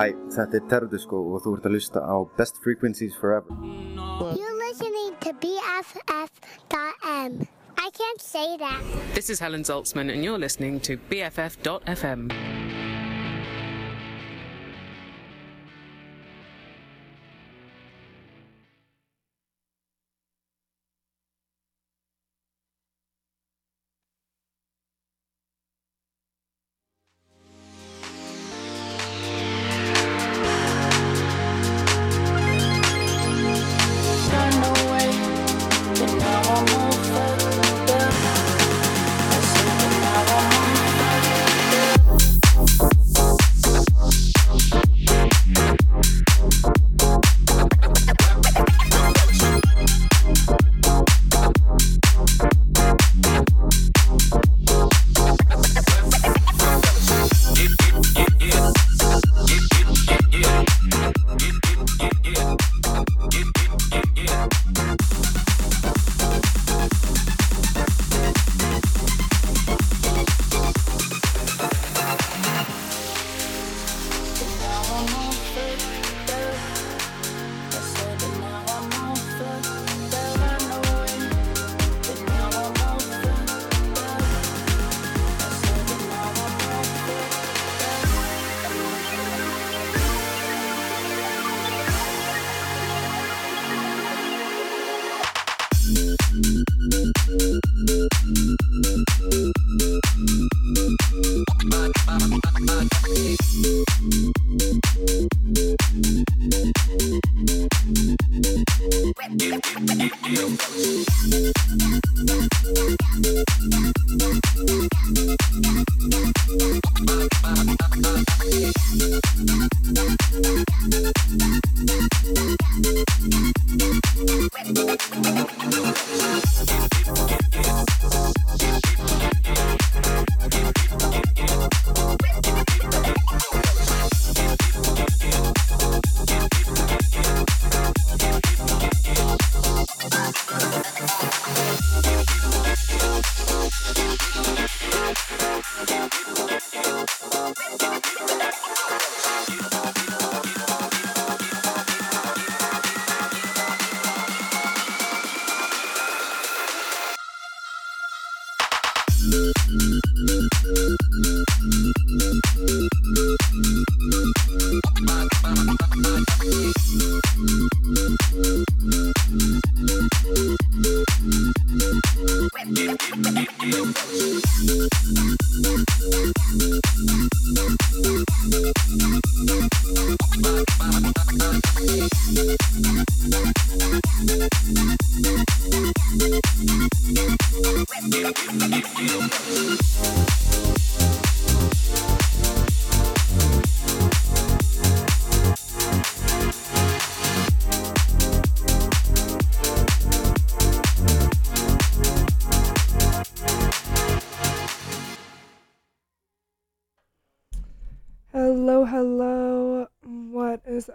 Hæ, þetta er Terrordisko og þú ert að hlusta á Best Frequencies Forever. You're listening to BFF.M. I can't say that. This is Helen Zaltzman, and you're listening to BFF.fm.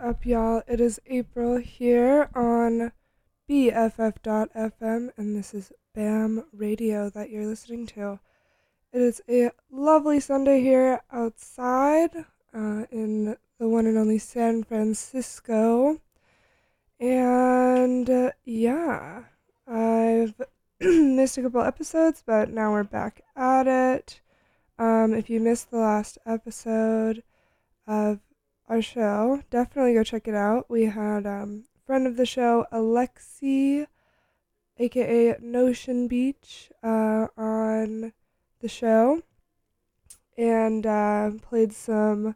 up, y'all? It is April here on BFF.FM, and this is BAM Radio that you're listening to. It is a lovely Sunday here outside uh, in the one and only San Francisco. And uh, yeah, I've missed a couple episodes, but now we're back at it. Um, if you missed the last episode of our show, definitely go check it out. We had um, friend of the show, Alexi, aka Notion Beach, uh, on the show and uh, played some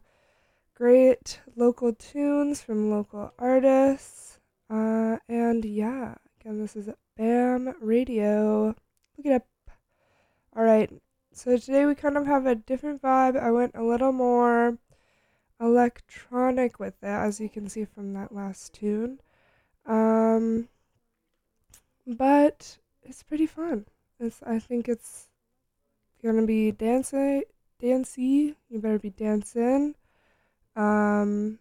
great local tunes from local artists. Uh, and yeah, again, this is BAM Radio. Look it up. All right, so today we kind of have a different vibe. I went a little more electronic with it, as you can see from that last tune. Um, but it's pretty fun. It's I think it's gonna be dancing, dancey. You better be dancing. Um,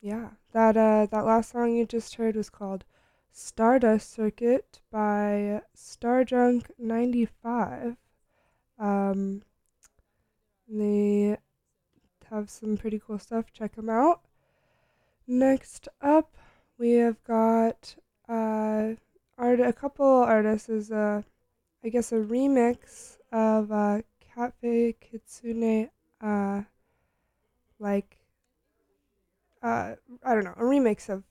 yeah, that uh that last song you just heard was called Stardust Circuit by Starjunk ninety five. Um, they have some pretty cool stuff. Check them out. Next up, we have got uh, art. A couple artists is a, I guess, a remix of uh, Cafe Kitsune, uh, like, uh, I don't know, a remix of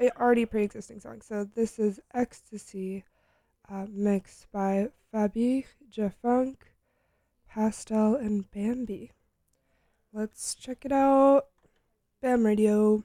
a already pre-existing song. So this is Ecstasy, uh, mixed by Fabich Jafunk, Pastel, and Bambie. Let's check it out. Bam Radio.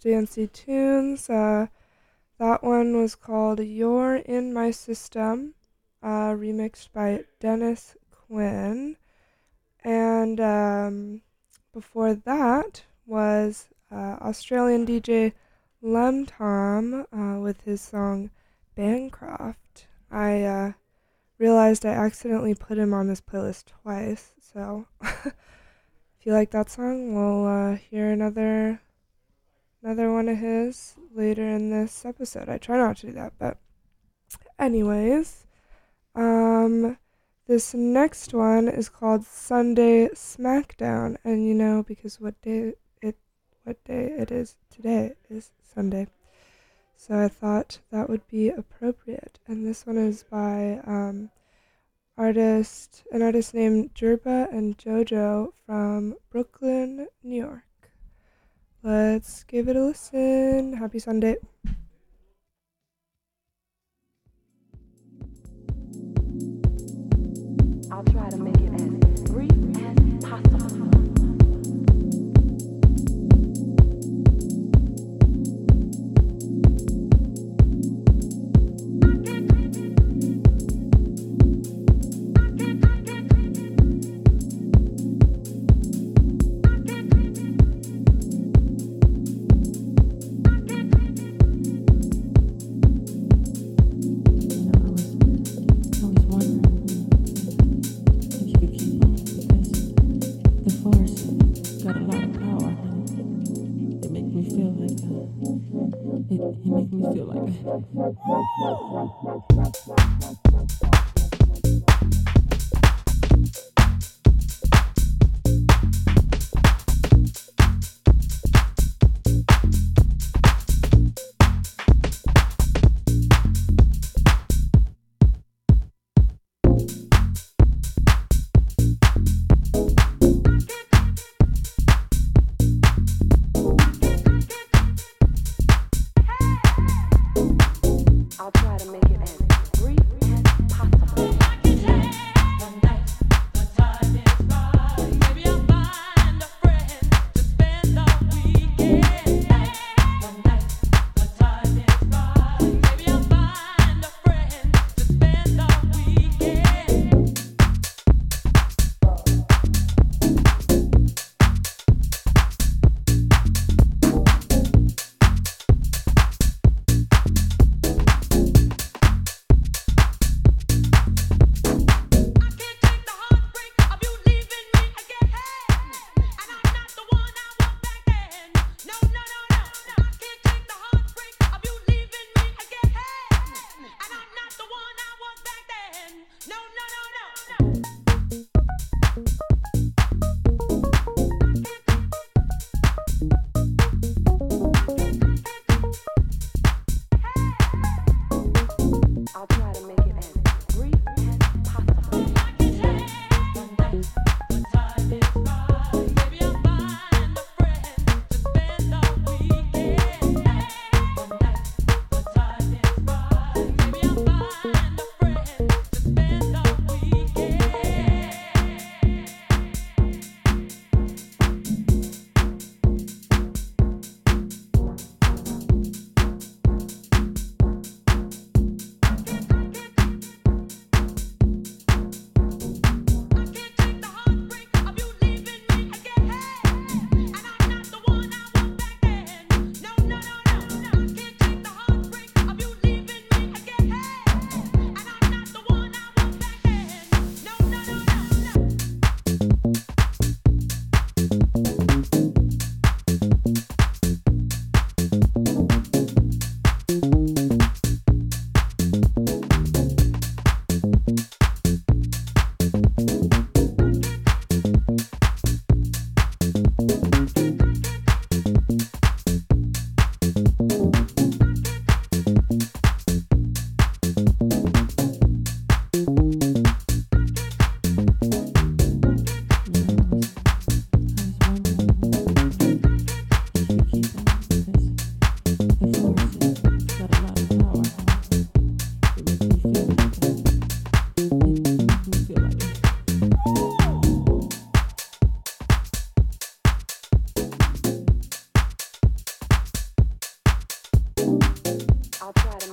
Dancey tunes. Uh, that one was called You're in My System, uh, remixed by Dennis Quinn. And um, before that was uh, Australian DJ Lemtom uh, with his song Bancroft. I uh, realized I accidentally put him on this playlist twice, so if you like that song, we'll uh, hear another another one of his later in this episode. I try not to do that, but anyways, um, this next one is called Sunday Smackdown, and you know because what day it what day it is today is Sunday. So I thought that would be appropriate. And this one is by um, artist an artist named Jerba and Jojo from Brooklyn, New York. Let's give it a listen. Happy Sunday. I'll try to make I'll try to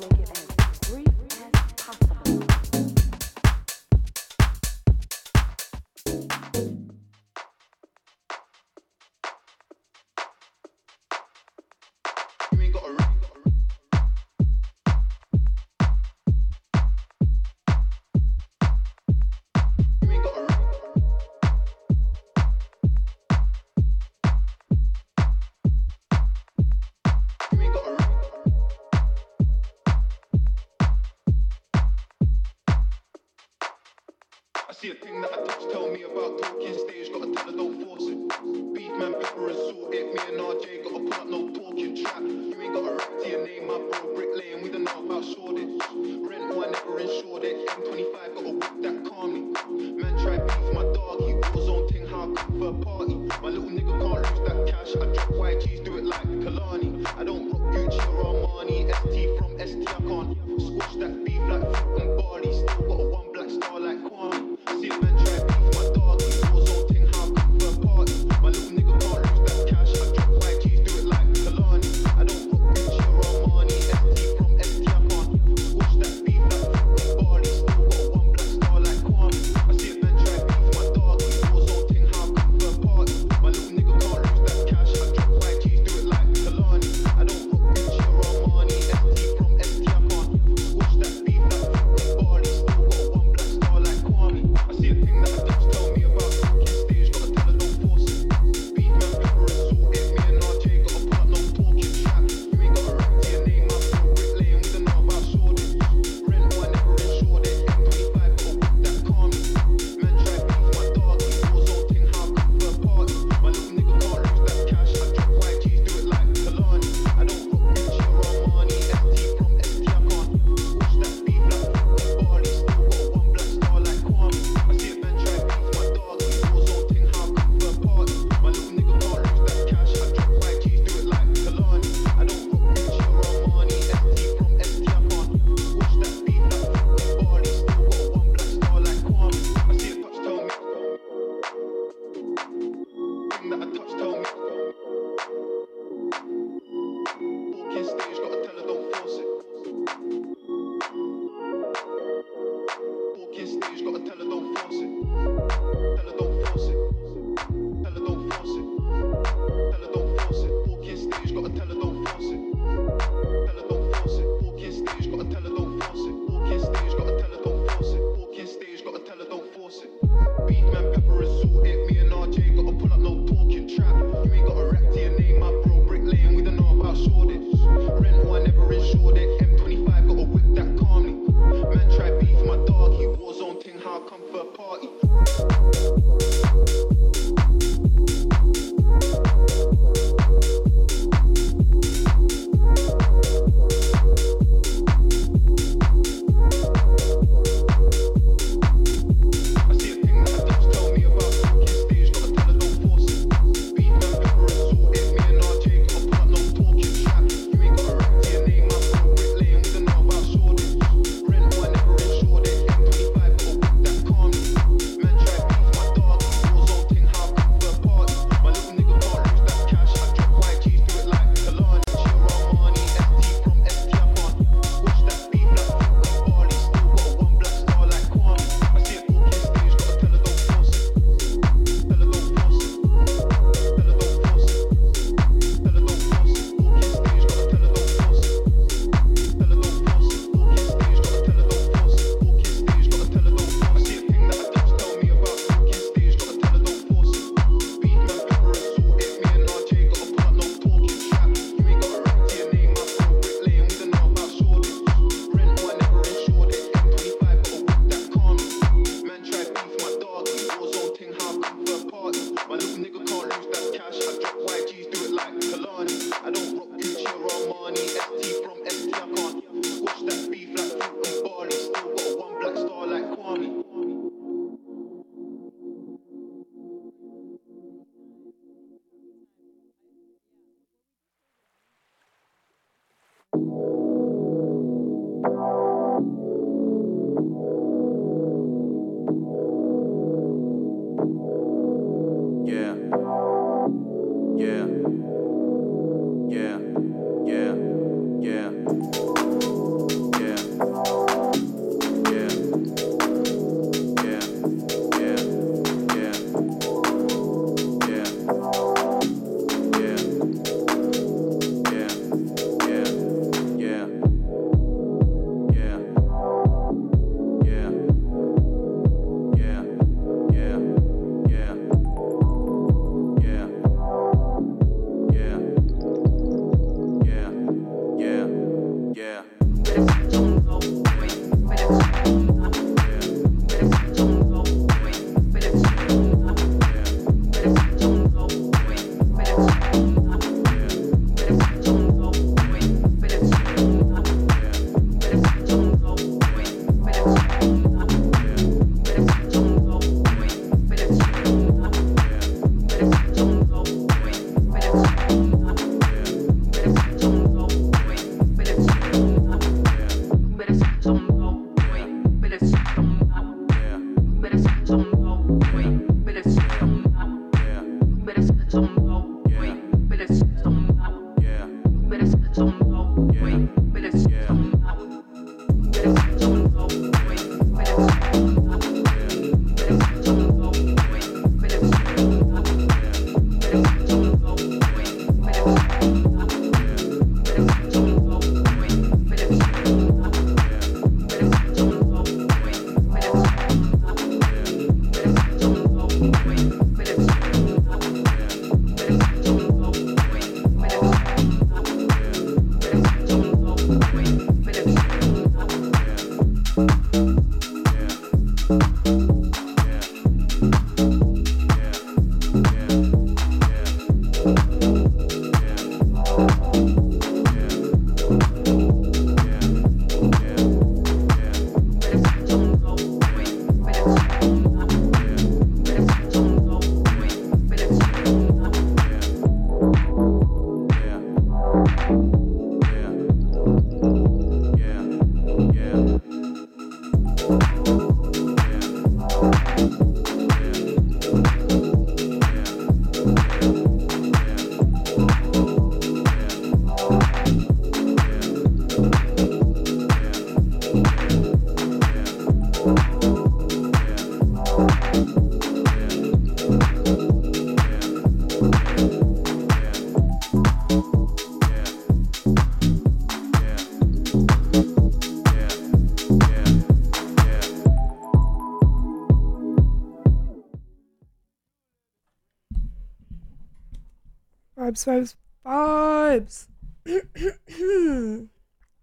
Vibes, vibes, vibes.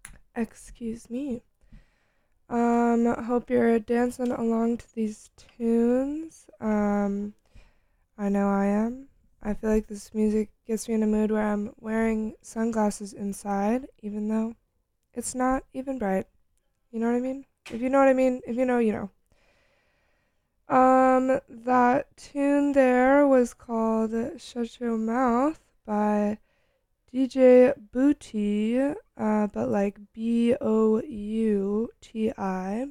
Excuse me. Um, hope you're dancing along to these tunes. Um, I know I am. I feel like this music gets me in a mood where I'm wearing sunglasses inside, even though it's not even bright. You know what I mean? If you know what I mean, if you know, you know. Um, that tune there was called Shut Your Mouth by DJ Booty, uh, but like B O U T I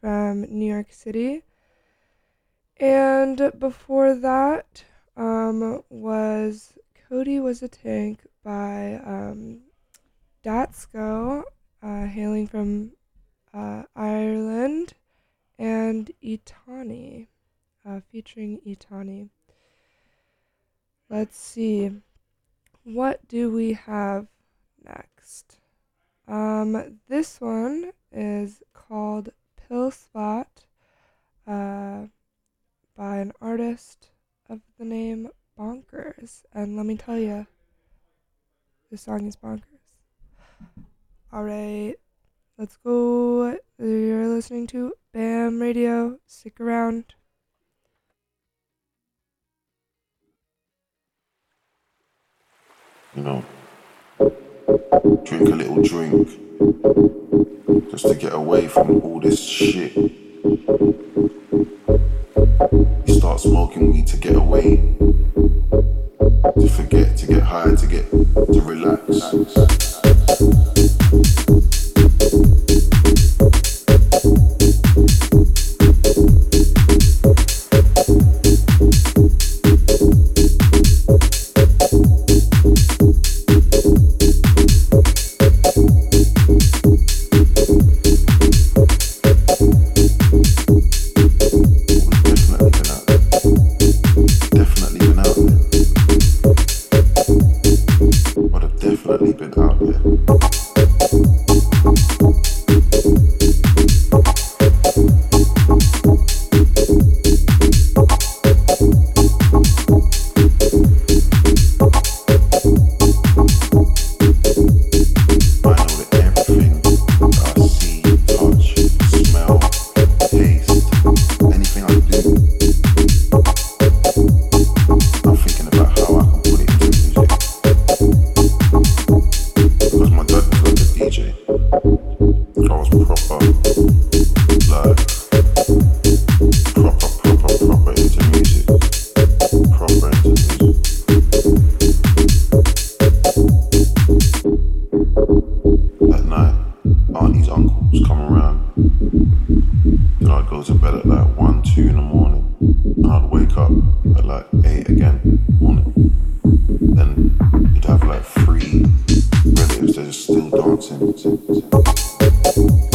from New York City. And before that um, was Cody Was a Tank by um, Datsko, uh, hailing from uh, Ireland, and Itani, uh, featuring Itani. Let's see. What do we have next? Um, this one is called Pilsplaat uh, by an artist of the name Bonkers. And let me tell you, this song is bonkers. Alright, let's go. You're listening to BAM Radio. Stick around. You know, drink a little drink just to get away from all this shit. You start smoking weed to get away, to forget, to get high, to get to relax. Produzent.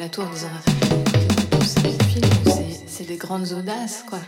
plateaux en disant c'est des grandes audaces, quoi.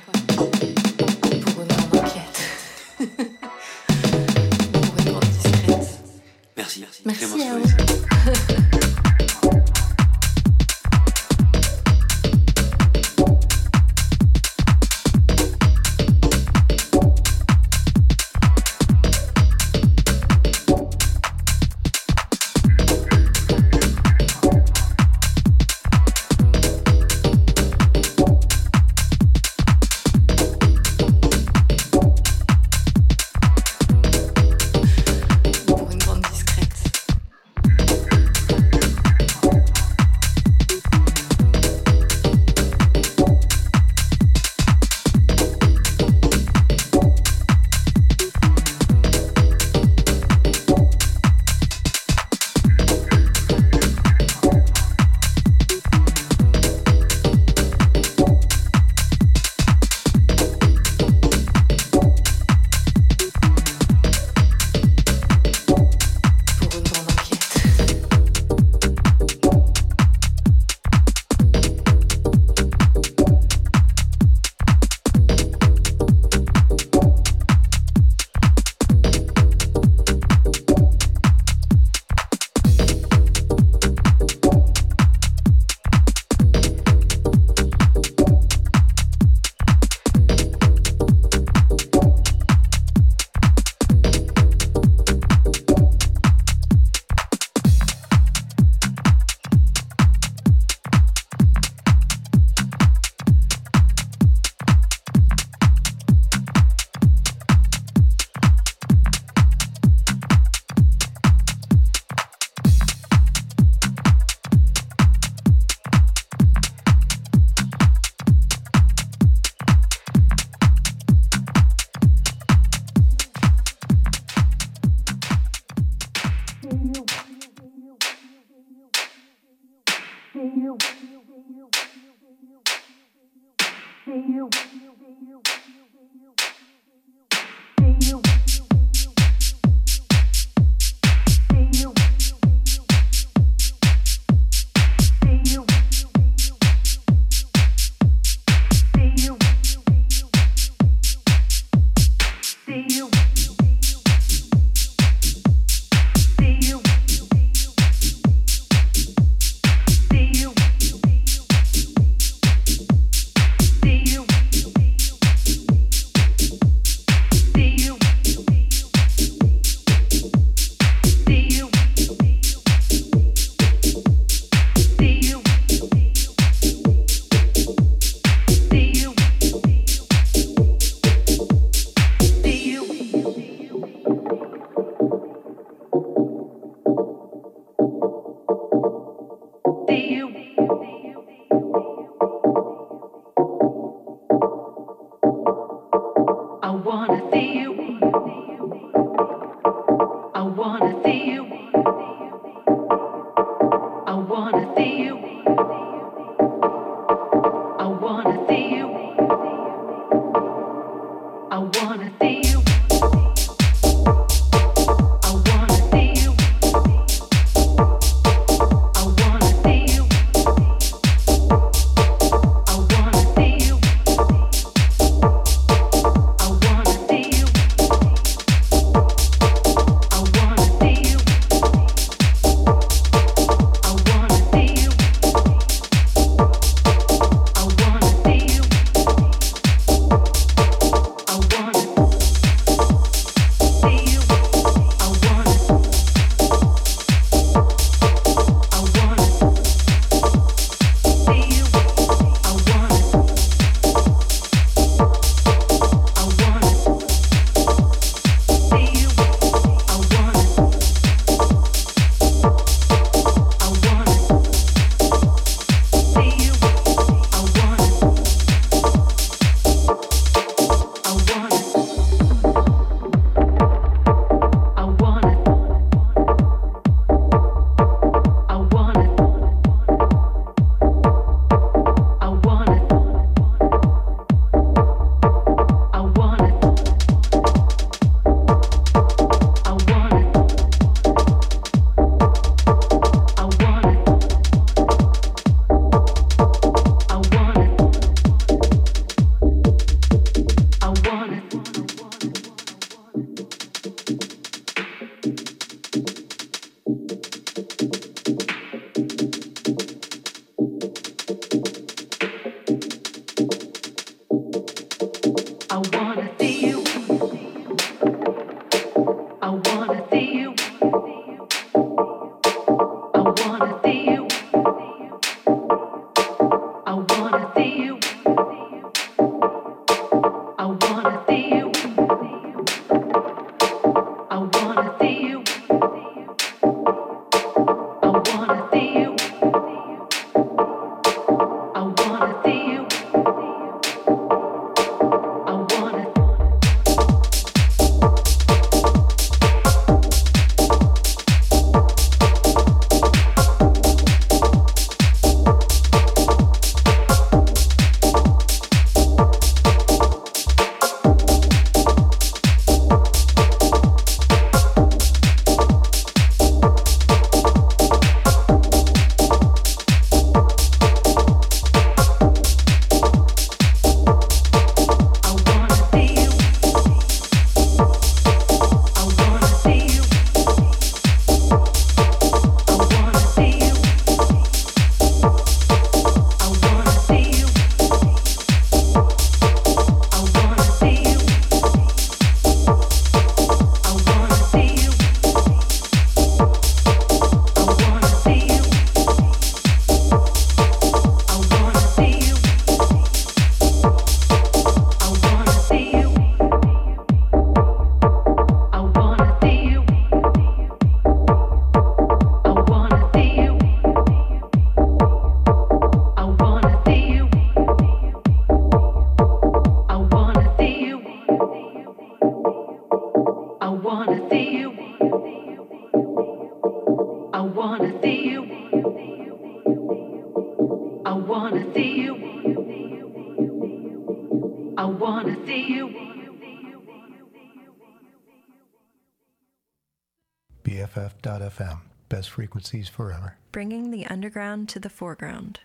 Best frequencies forever. bringing the underground to the foreground.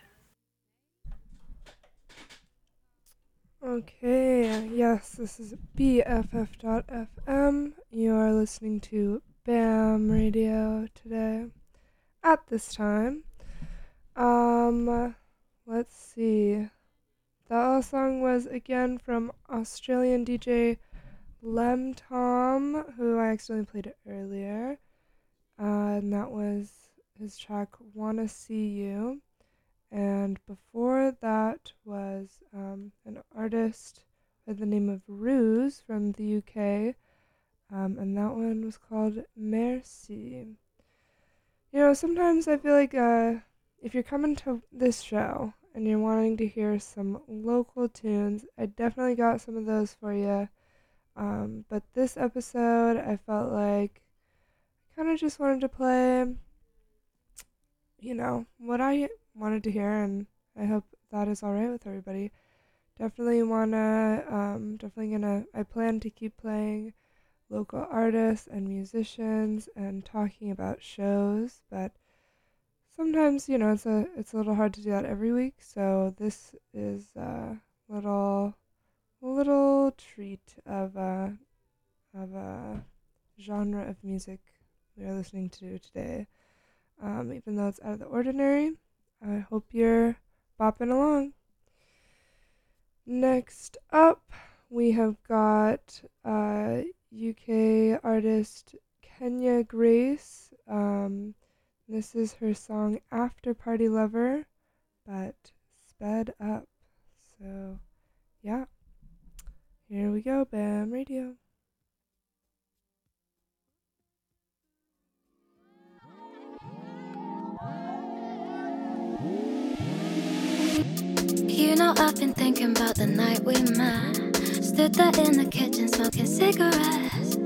Okay, yes, this is BFF.FM. You are listening to BAM Radio today at this time. Um, let's see. That last song was again from Australian DJ Lemtom, who I accidentally played it earlier. Uh, and that was his track Wanna See You. And before that was um, an artist by the name of Ruze from the UK. Um, and that one was called Merci. You know, sometimes I feel like uh, if you're coming to this show and you're wanting to hear some local tunes, I definitely got some of those for you. Um, but this episode, I felt like I kind of just wanted to play, you know, what I wanted to hear, and I hope that is alright with everybody. Definitely wanna, um, definitely gonna, I plan to keep playing local artists and musicians and talking about shows, but sometimes, you know, it's a, it's a little hard to do that every week, so this is a little, little treat of a, of a genre of music we are listening to today. Um, even though it's out of the ordinary, I hope you're bopping along. Next up, we have got uh, UK artist Kenya Grace. Um, this is her song After Party Lover, but sped up. So, yeah. Here we go, BAM Radio. You know I've been thinking about the night we met. Stood there in the kitchen smoking cigarettes.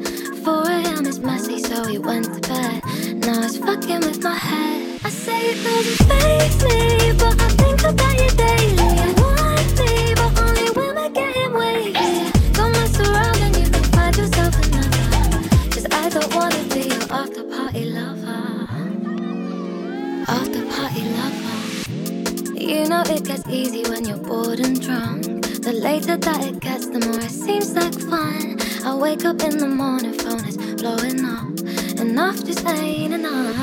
4 a.m. is messy, so we went to bed. Now it's fucking with my head. I say it doesn't faze me, but I think about you daily. You want me, but only when we're getting wasted. Don't mess around and you can find yourself another. Cause I don't wanna be your after party lover. After party lover. You know it gets easy when you're bored and drunk. The later that it gets, the more it seems like fun. I wake up in the morning, phone is blowing up. Enough just ain't enough.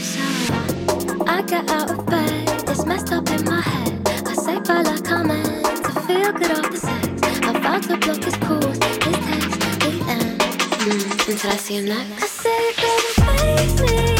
So I get out of bed, it's messed up in my head. I say by like comment to feel good off the sex. I vow to block his calls, his texts, the end. Mm, until I see him next. I say, baby, face me.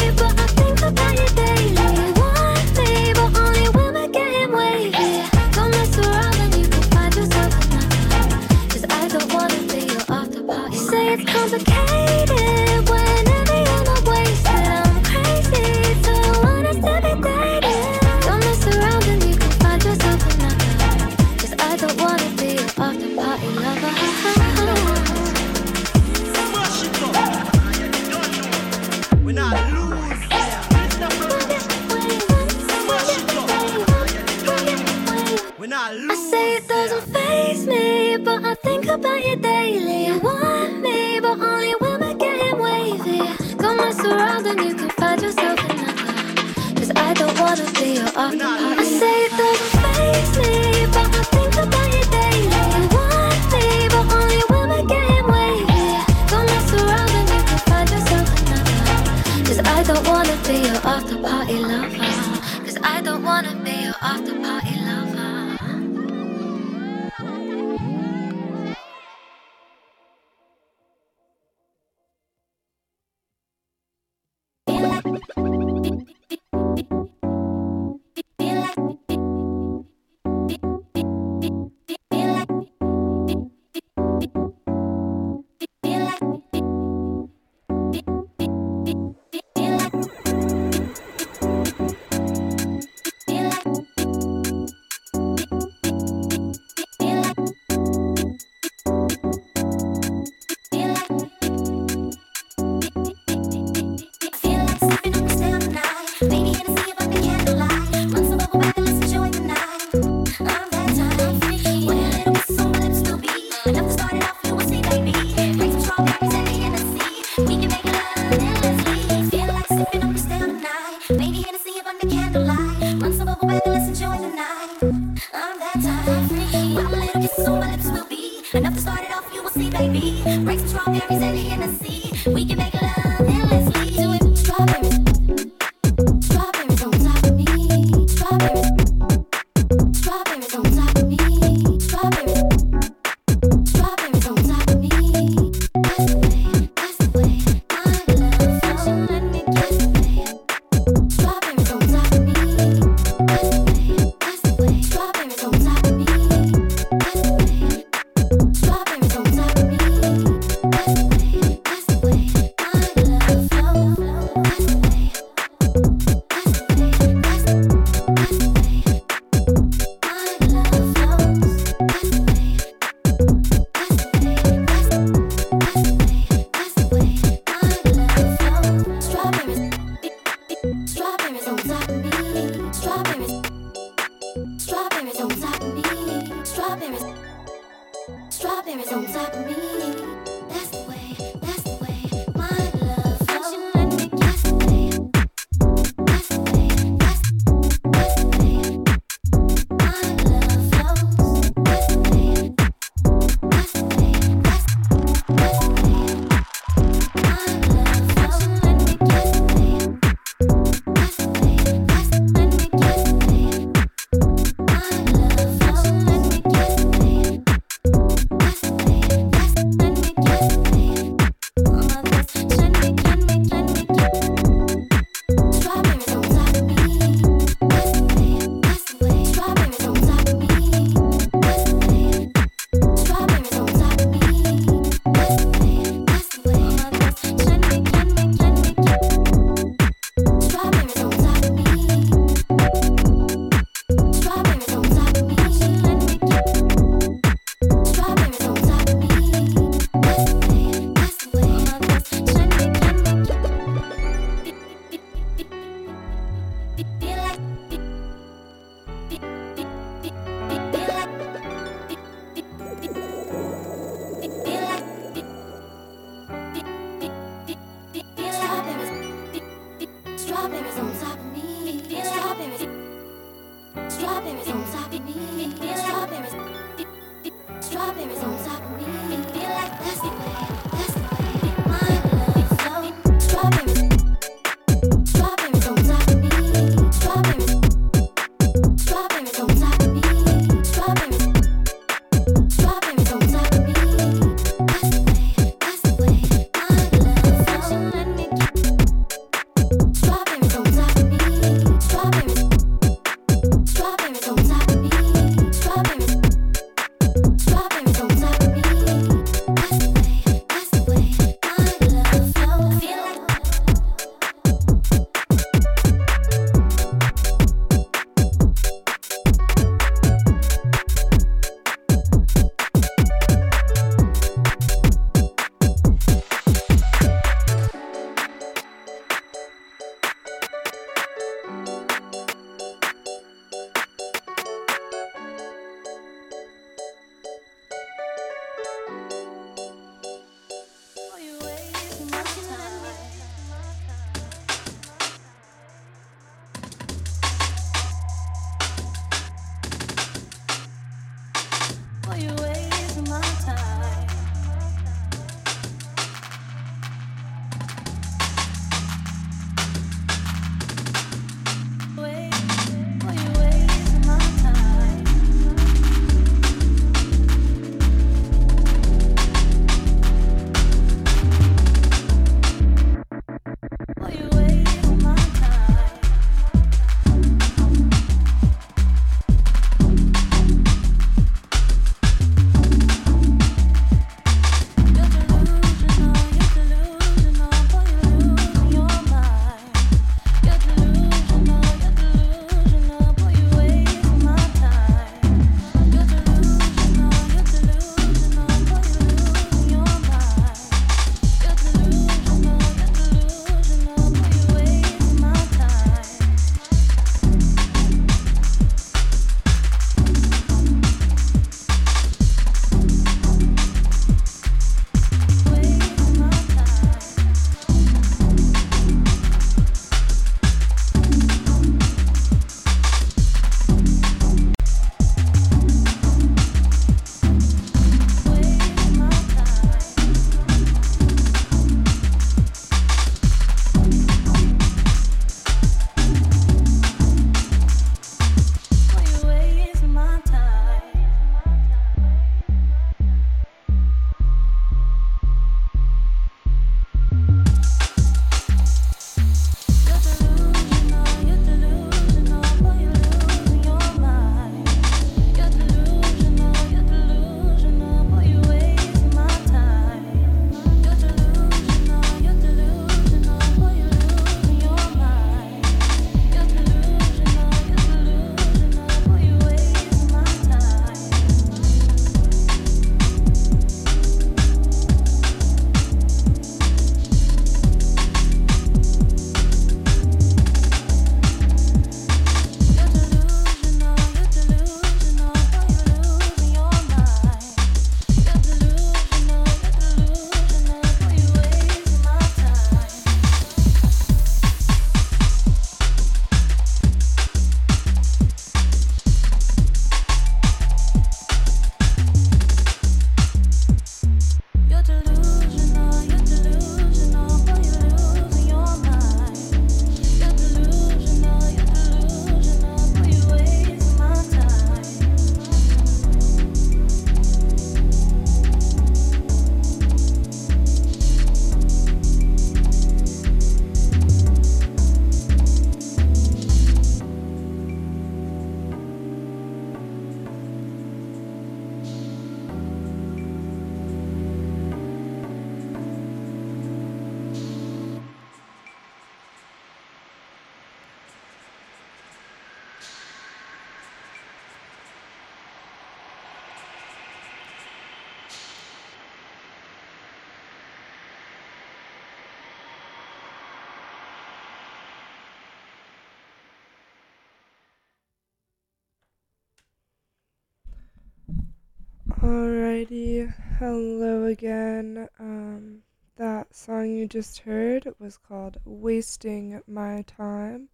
Alrighty, hello again. Um, that song you just heard was called Wasting My Time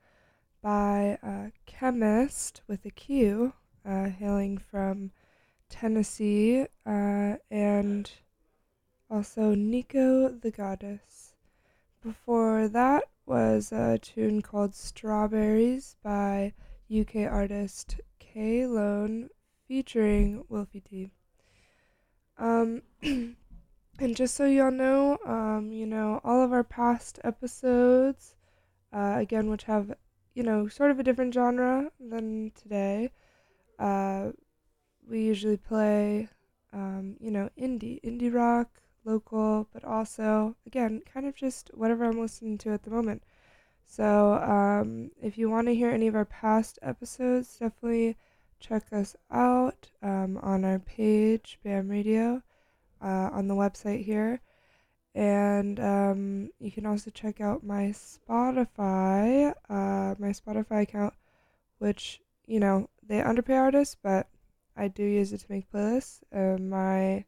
by a chemist with a Q, uh, hailing from Tennessee, uh, and also Nico the Goddess. Before that was a tune called Strawberries by UK artist K Lone featuring Wilfie D. Um, and just so y'all know, um, you know, all of our past episodes, uh, again, which have, you know, sort of a different genre than today, uh, we usually play, um, you know, indie, indie rock, local, but also, again, kind of just whatever I'm listening to at the moment. So, um, if you want to hear any of our past episodes, definitely check us out um, on our page, BAM Radio, uh, on the website here. And um, you can also check out my Spotify, uh, my Spotify account, which, you know, they underpay artists, but I do use it to make playlists. Uh, my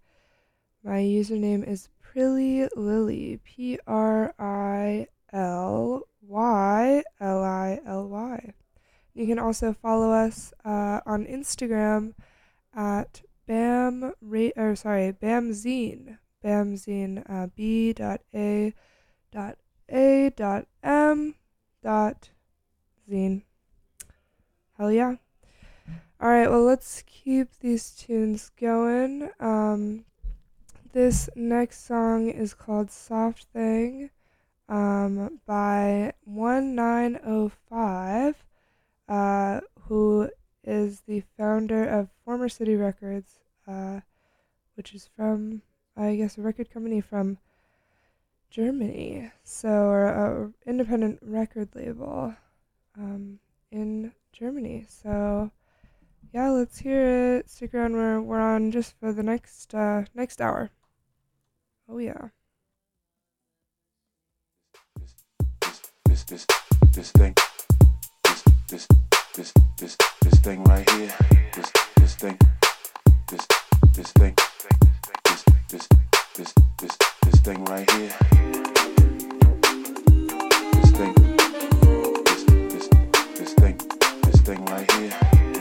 my username is Prilly Lily, P R I L Y L I L Y. You can also follow us uh, on Instagram at BAM Ra- or sorry, Bamzine. Bamzine. Uh, B dot A dot A dot M dot Zine. Hell yeah. Alright, well let's keep these tunes going. Um this next song is called Soft Thing um, by 1905, uh, who is the founder of Former City Records, uh, which is from, I guess, a record company from Germany. So, or a independent record label um, in Germany. So, yeah, let's hear it. Stick around. We're we're on just for the next uh, next hour. Oh yeah. this this this thing this this this this thing right here. This this thing. This this thing. This this this this this thing right here. This thing. This this this thing. This thing right here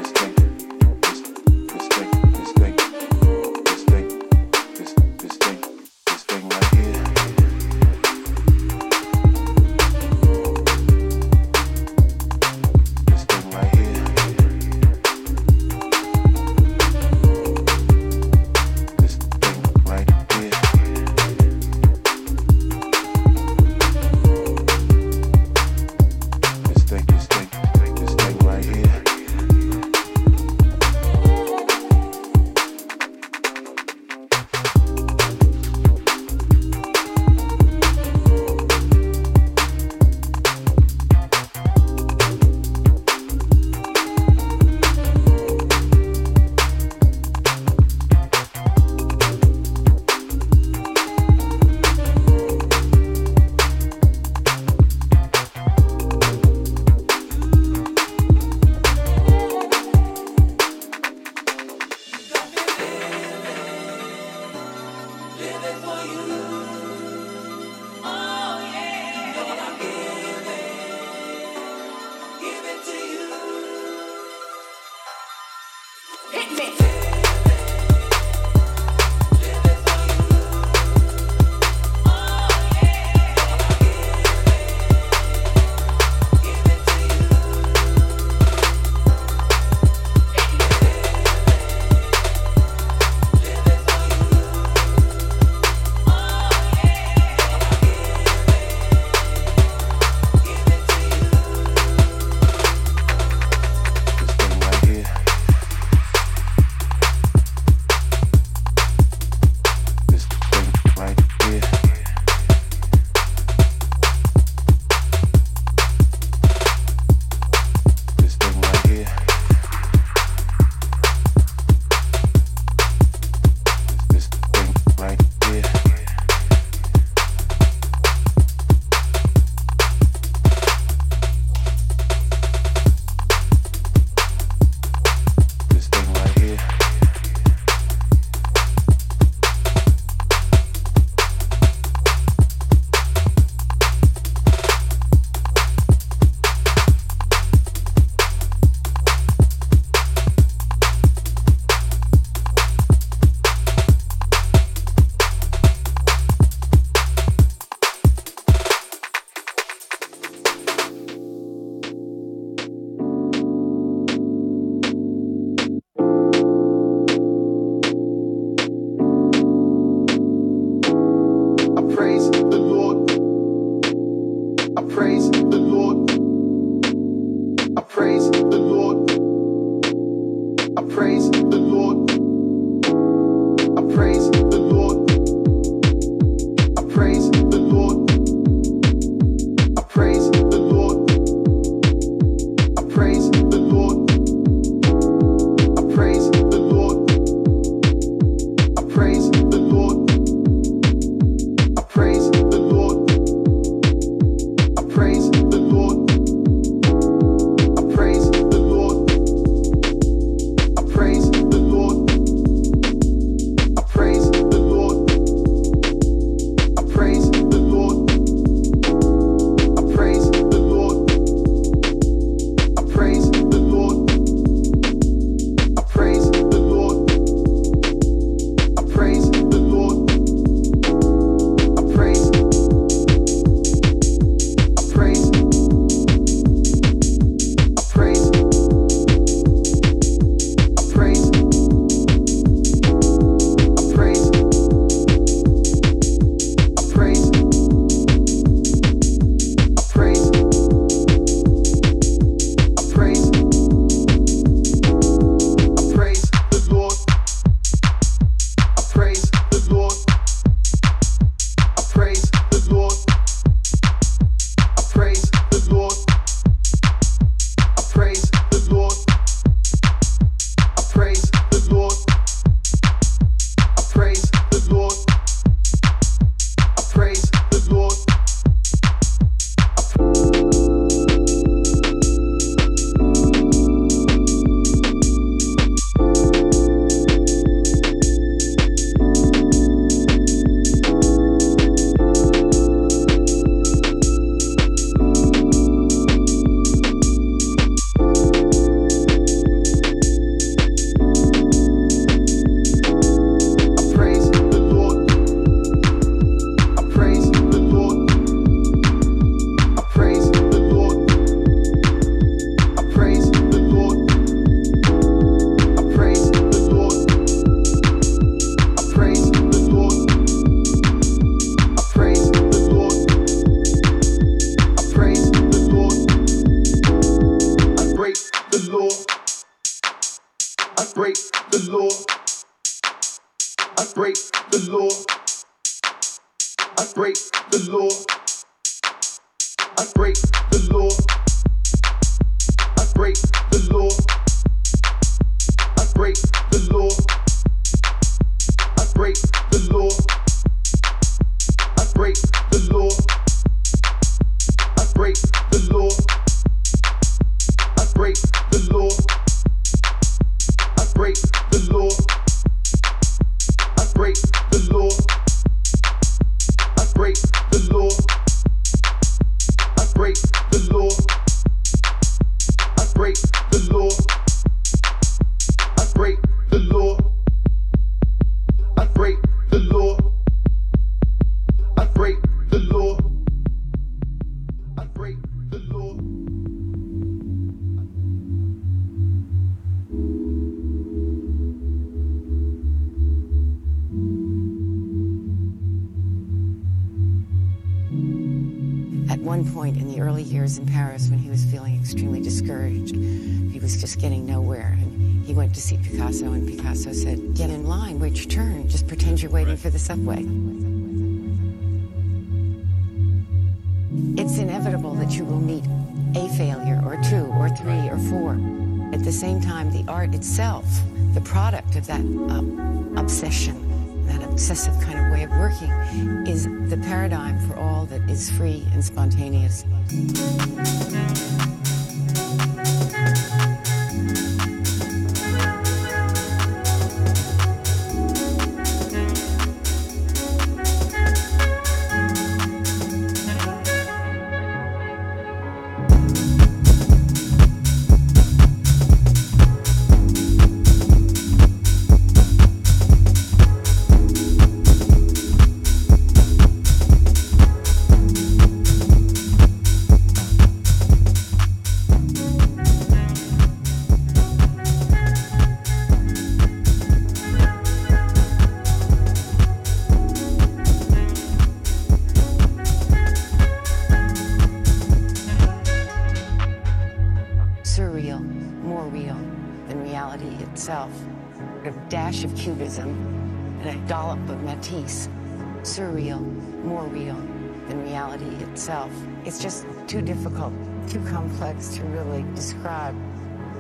years in Paris, when he was feeling extremely discouraged, he was just getting nowhere. And he went to see Picasso, and Picasso said, Get in line, wait your turn, just pretend you're waiting for the subway. It's inevitable that you will meet a failure, or two, or three, or four. At the same time, the art itself, the product of that uh, obsession, that obsessive kind of way of working, is the paradigm for all that is free and spontaneous. Música complex to really describe.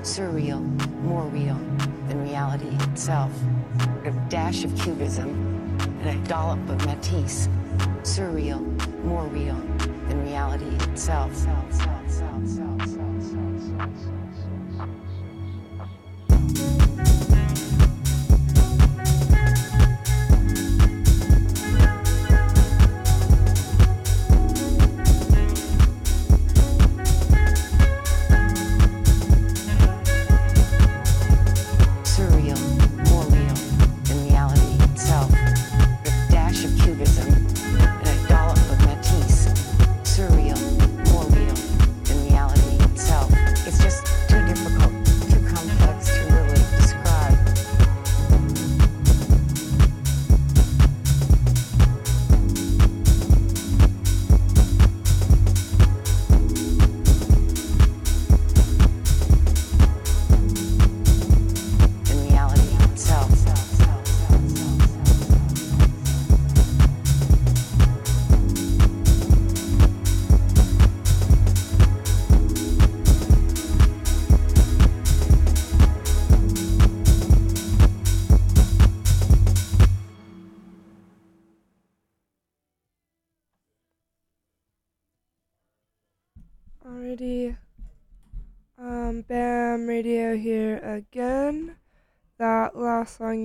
Surreal, more real than reality itself. A dash of cubism and a dollop of Matisse. Surreal, more real than reality itself.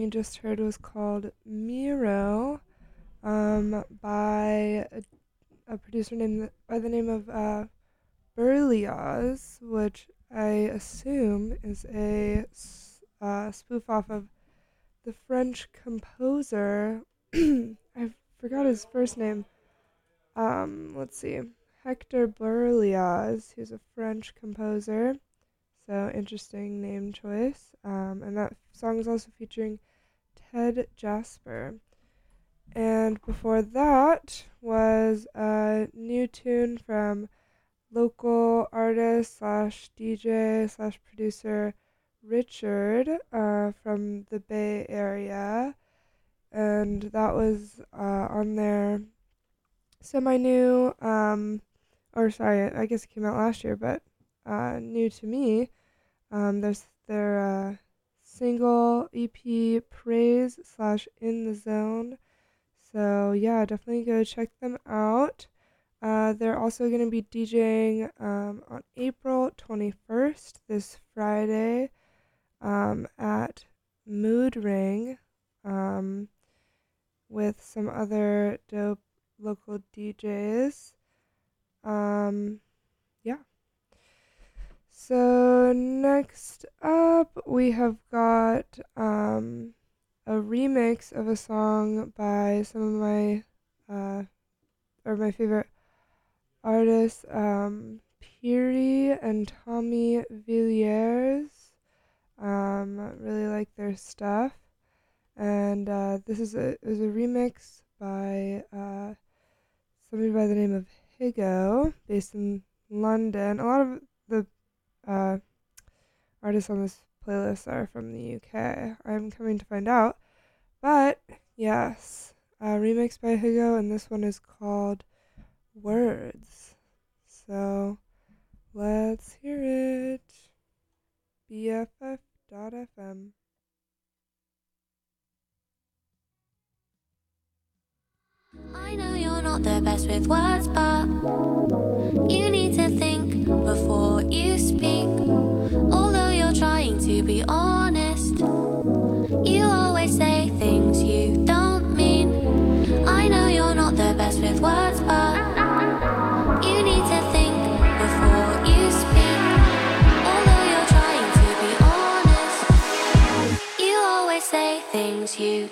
Just heard was called Miro, um, by a, a producer named by the name of uh, Berlioz, which I assume is a uh, spoof off of the French composer. I forgot his first name. Um, let's see. Hector Berlioz, who's a French composer. So interesting name choice. Um, and that song is also featuring Ted Jasper. And before that was a new tune from local artist slash DJ slash producer Richard uh, from the Bay Area. and that was uh, on their semi new, um, or sorry, I guess it came out last year, but uh, new to me. Um, there's their uh, single EP Praise slash In the Zone. So yeah, definitely go check them out. Uh, they're also going to be DJing um, on April 21st, this Friday, um, at Mood Ring um, with some other dope local DJs. Um. So next up, we have got um, a remix of a song by some of my uh, or my favorite artists, um, Piri and Tommy Villiers. Um, really like their stuff, and uh, this is a is a remix by uh, somebody by the name of Higo, based in London. A lot of uh, artists on this playlist are from the UK. I'm coming to find out, but yes, uh, remix by Higo, and this one is called Words. So let's hear it. BFF.fm. I know you're not the best with words, but you need to think before you speak. Although you're trying to be honest, you always say things you don't mean. I know you're not the best with words, but you need to think before you speak. Although you're trying to be honest, you always say things you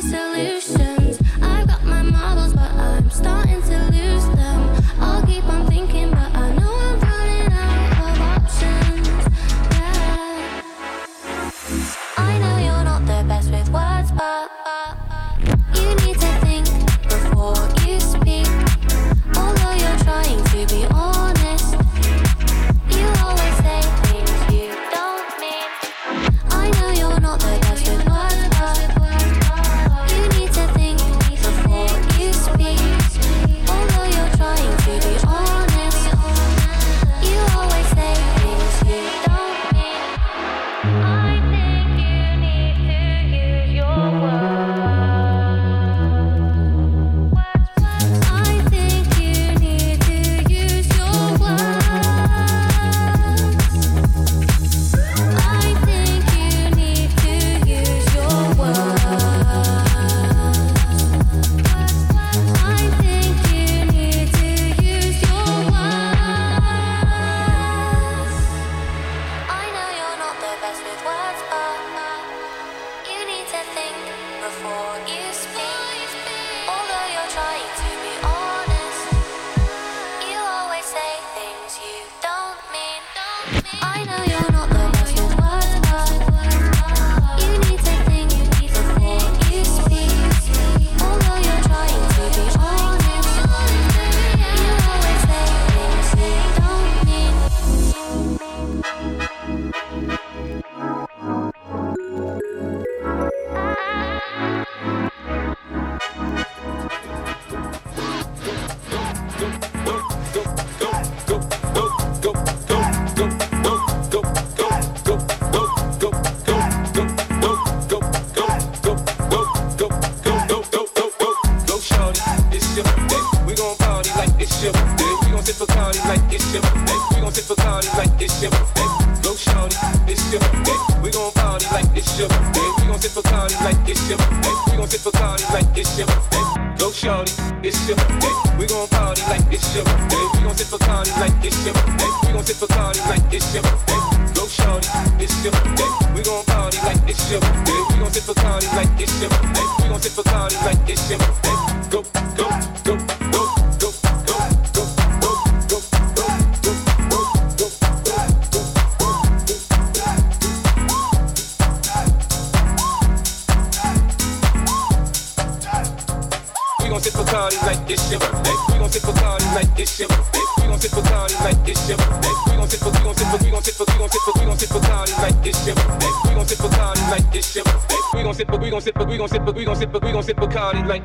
I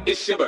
It's your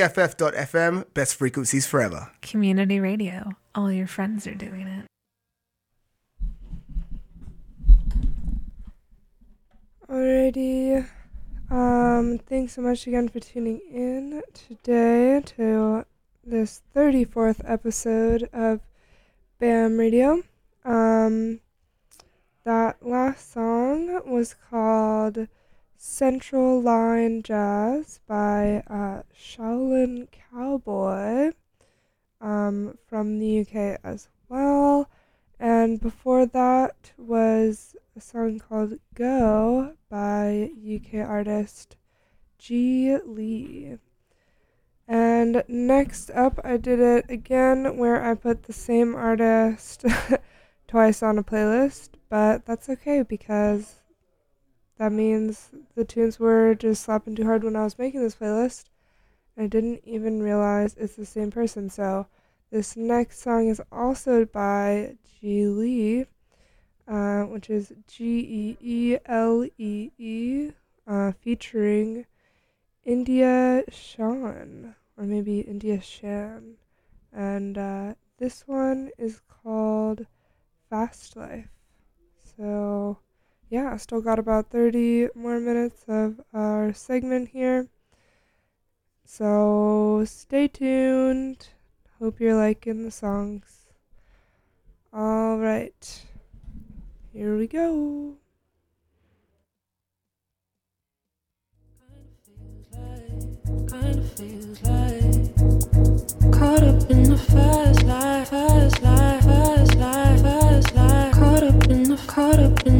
BFF.FM, best frequencies forever. Community radio. All your friends are doing it. Alrighty. Um, thanks so much again for tuning in today to this 34th episode of BAM Radio. Um, that last song was called Central Line Jazz by uh, Shaolin Cowboy um, from the UK as well. And before that was a song called Go by UK artist G. Lee. And next up, I did it again where I put the same artist twice on a playlist, but that's okay because that means the tunes were just slapping too hard when I was making this playlist. I didn't even realize it's the same person. So this next song is also by G Lee, uh, which is G E E L E E, featuring India Shawn, or maybe India Shan. And uh, this one is called Fast Life. So, yeah, still got about 30 more minutes of our segment here. So, stay tuned. Hope you're liking the songs. All right. Here we go. Feels like caught up in the life, life,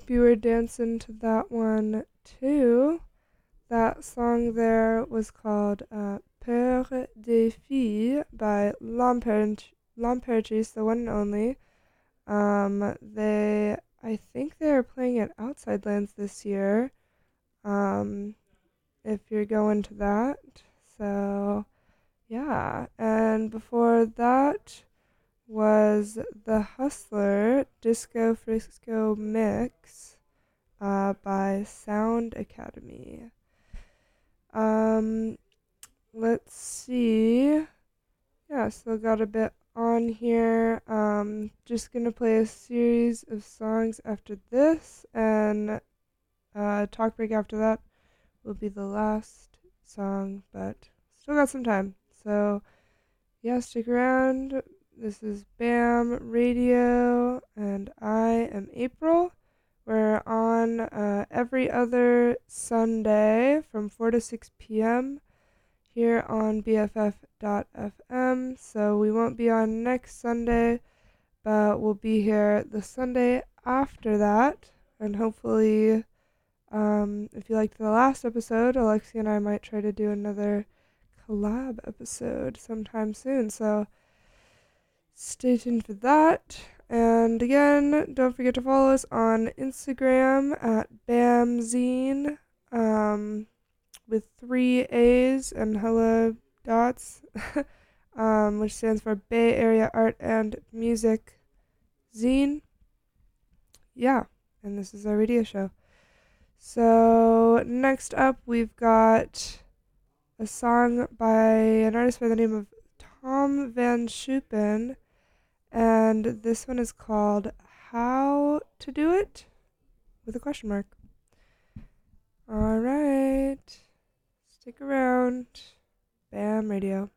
Hope you were dancing to that one too. That song there was called uh, Peur des filles by L'Impératrice, the one and only. Um, they, I think they are playing at Outside Lands this year. Um, if you're going to that. So, yeah. And before that was the Hustler Disco Frisco Mix uh, by Sound Academy. Um, let's see. Yeah, still got a bit on here. Um, just gonna play a series of songs after this, and uh, talk break after that will be the last song, but still got some time. So, yeah, stick around. This is BAM Radio, and I am April. We're on uh, every other Sunday from 4 to 6 p.m. here on BFF.fm. So we won't be on next Sunday, but we'll be here the Sunday after that. And hopefully, um, if you liked the last episode, Alexia and I might try to do another collab episode sometime soon. So stay tuned for that. And again, don't forget to follow us on Instagram at BAMZine um, with three A's and hella dots, um, which stands for Bay Area Art and Music Zine. Yeah, and this is our radio show. So, next up, we've got a song by an artist by the name of Tom Van Schuppen, and this one is called How to Do It with a question mark. All right, stick around. Bam Radio.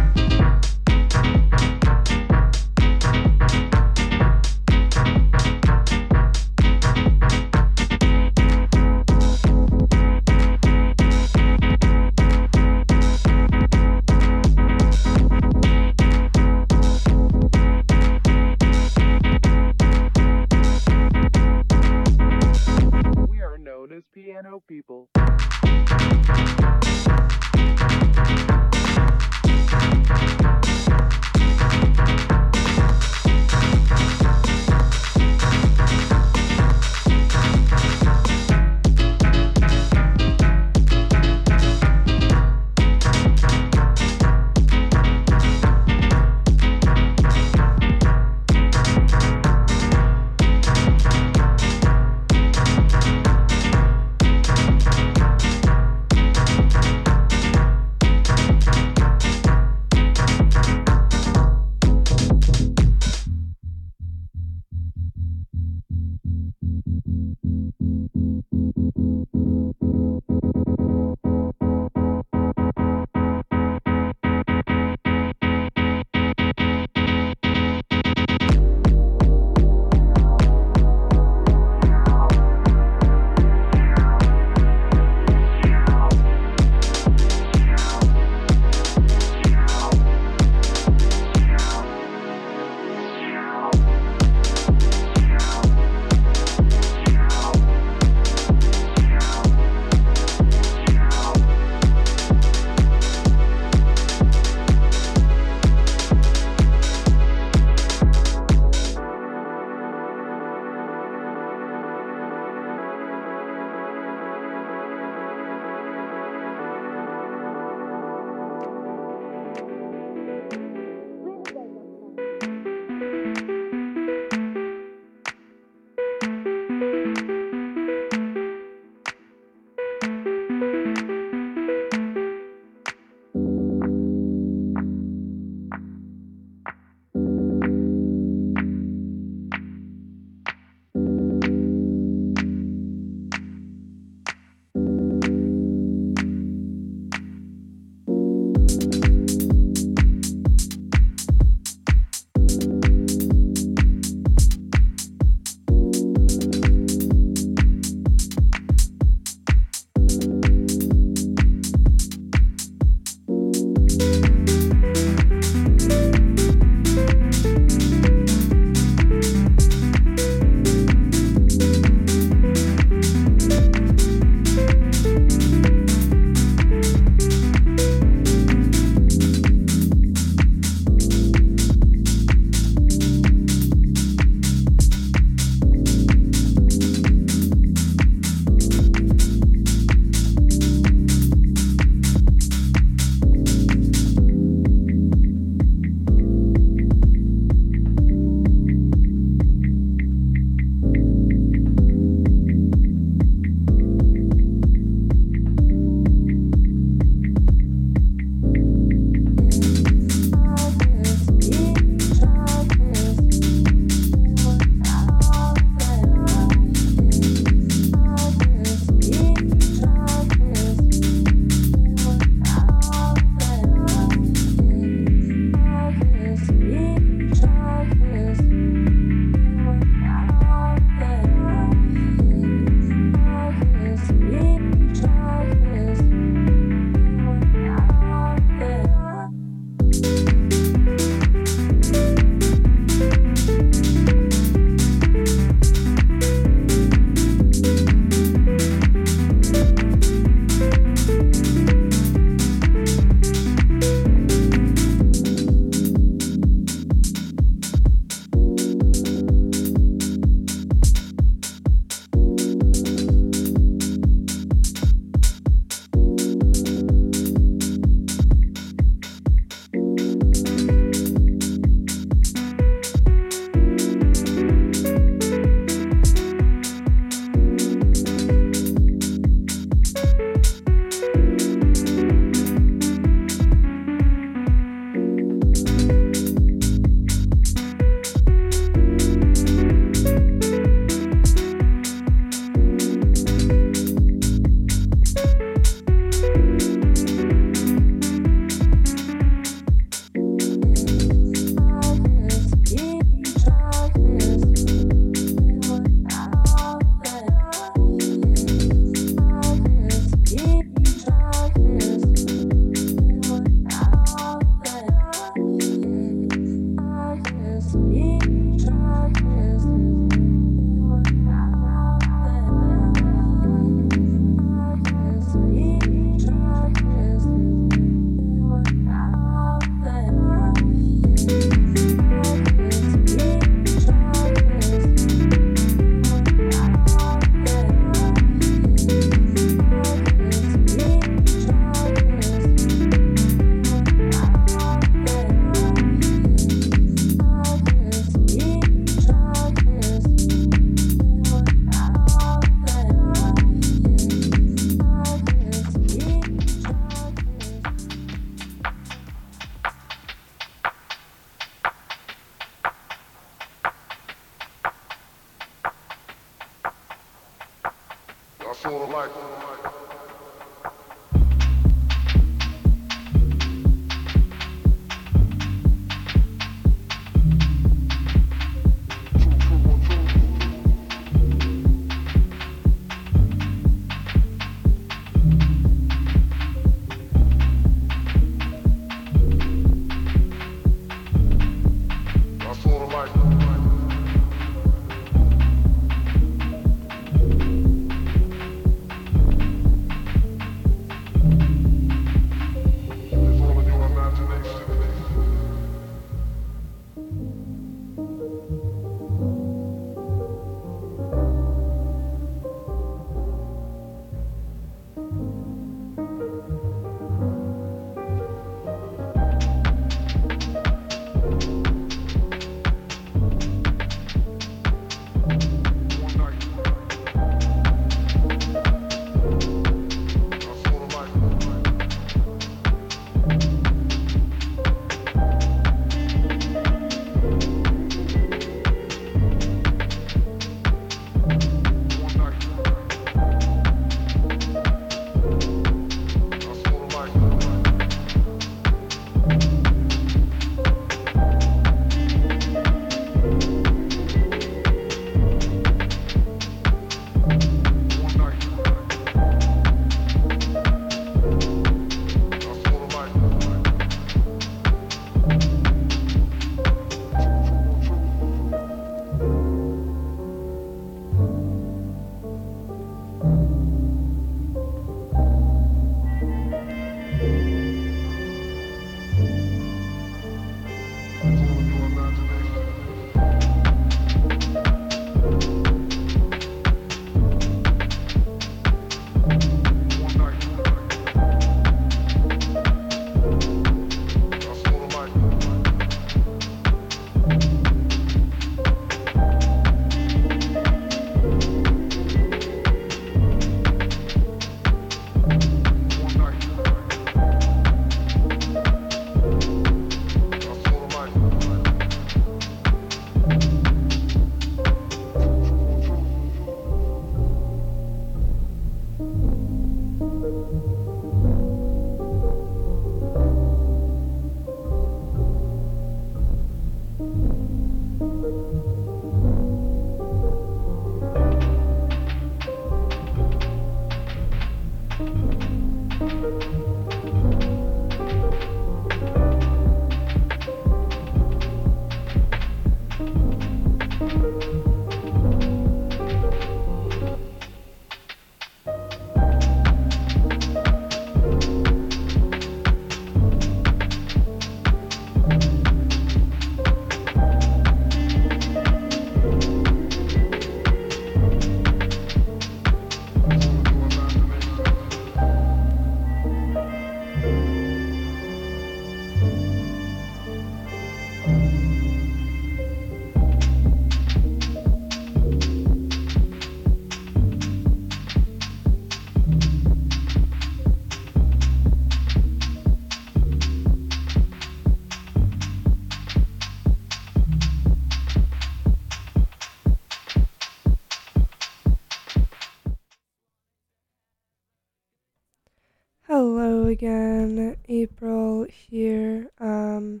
April here. Um,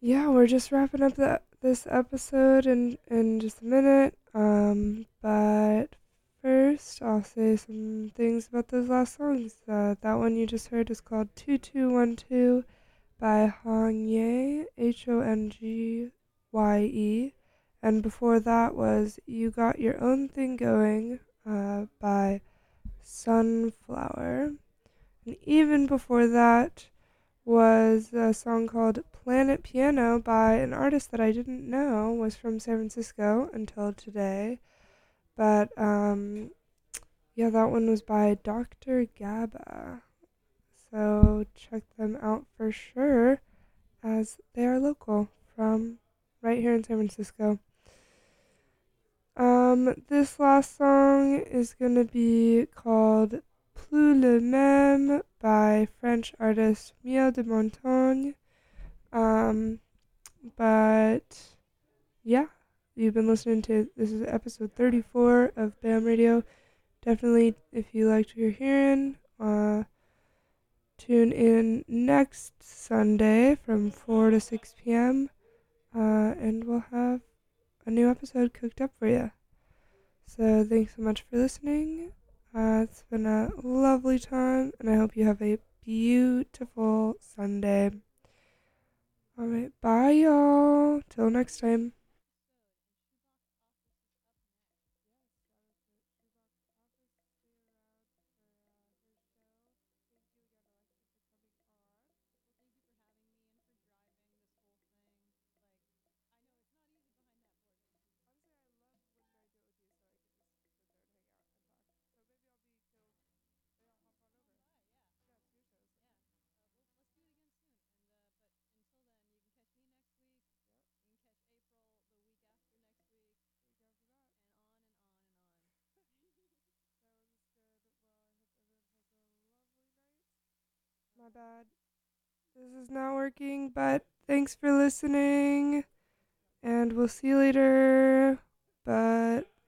yeah, we're just wrapping up the, this episode in in just a minute. Um, but first, I'll say some things about those last songs. Uh, that one you just heard is called Two Two One Two by Hong Ye, H O N G Y E, and before that was You Got Your Own Thing Going uh, by Sunflower. And even before that was a song called Planet Piano by an artist that I didn't know was from San Francisco until today. But um yeah, that one was by Dr. Gaba. So check them out for sure as they are local from right here in San Francisco. Um, this last song is gonna be called Plus le même by French artist Miel de Montagne. Um, but yeah, you've been listening to this is episode 34 of BAM Radio. Definitely, if you liked what you're hearing, uh, tune in next Sunday from 4 to 6 p.m. Uh, and we'll have a new episode cooked up for you. So thanks so much for listening. Uh, it's been a lovely time, and I hope you have a beautiful Sunday. All right, bye, y'all. Till next time. My bad. This is not working, but thanks for listening. And we'll see you later. But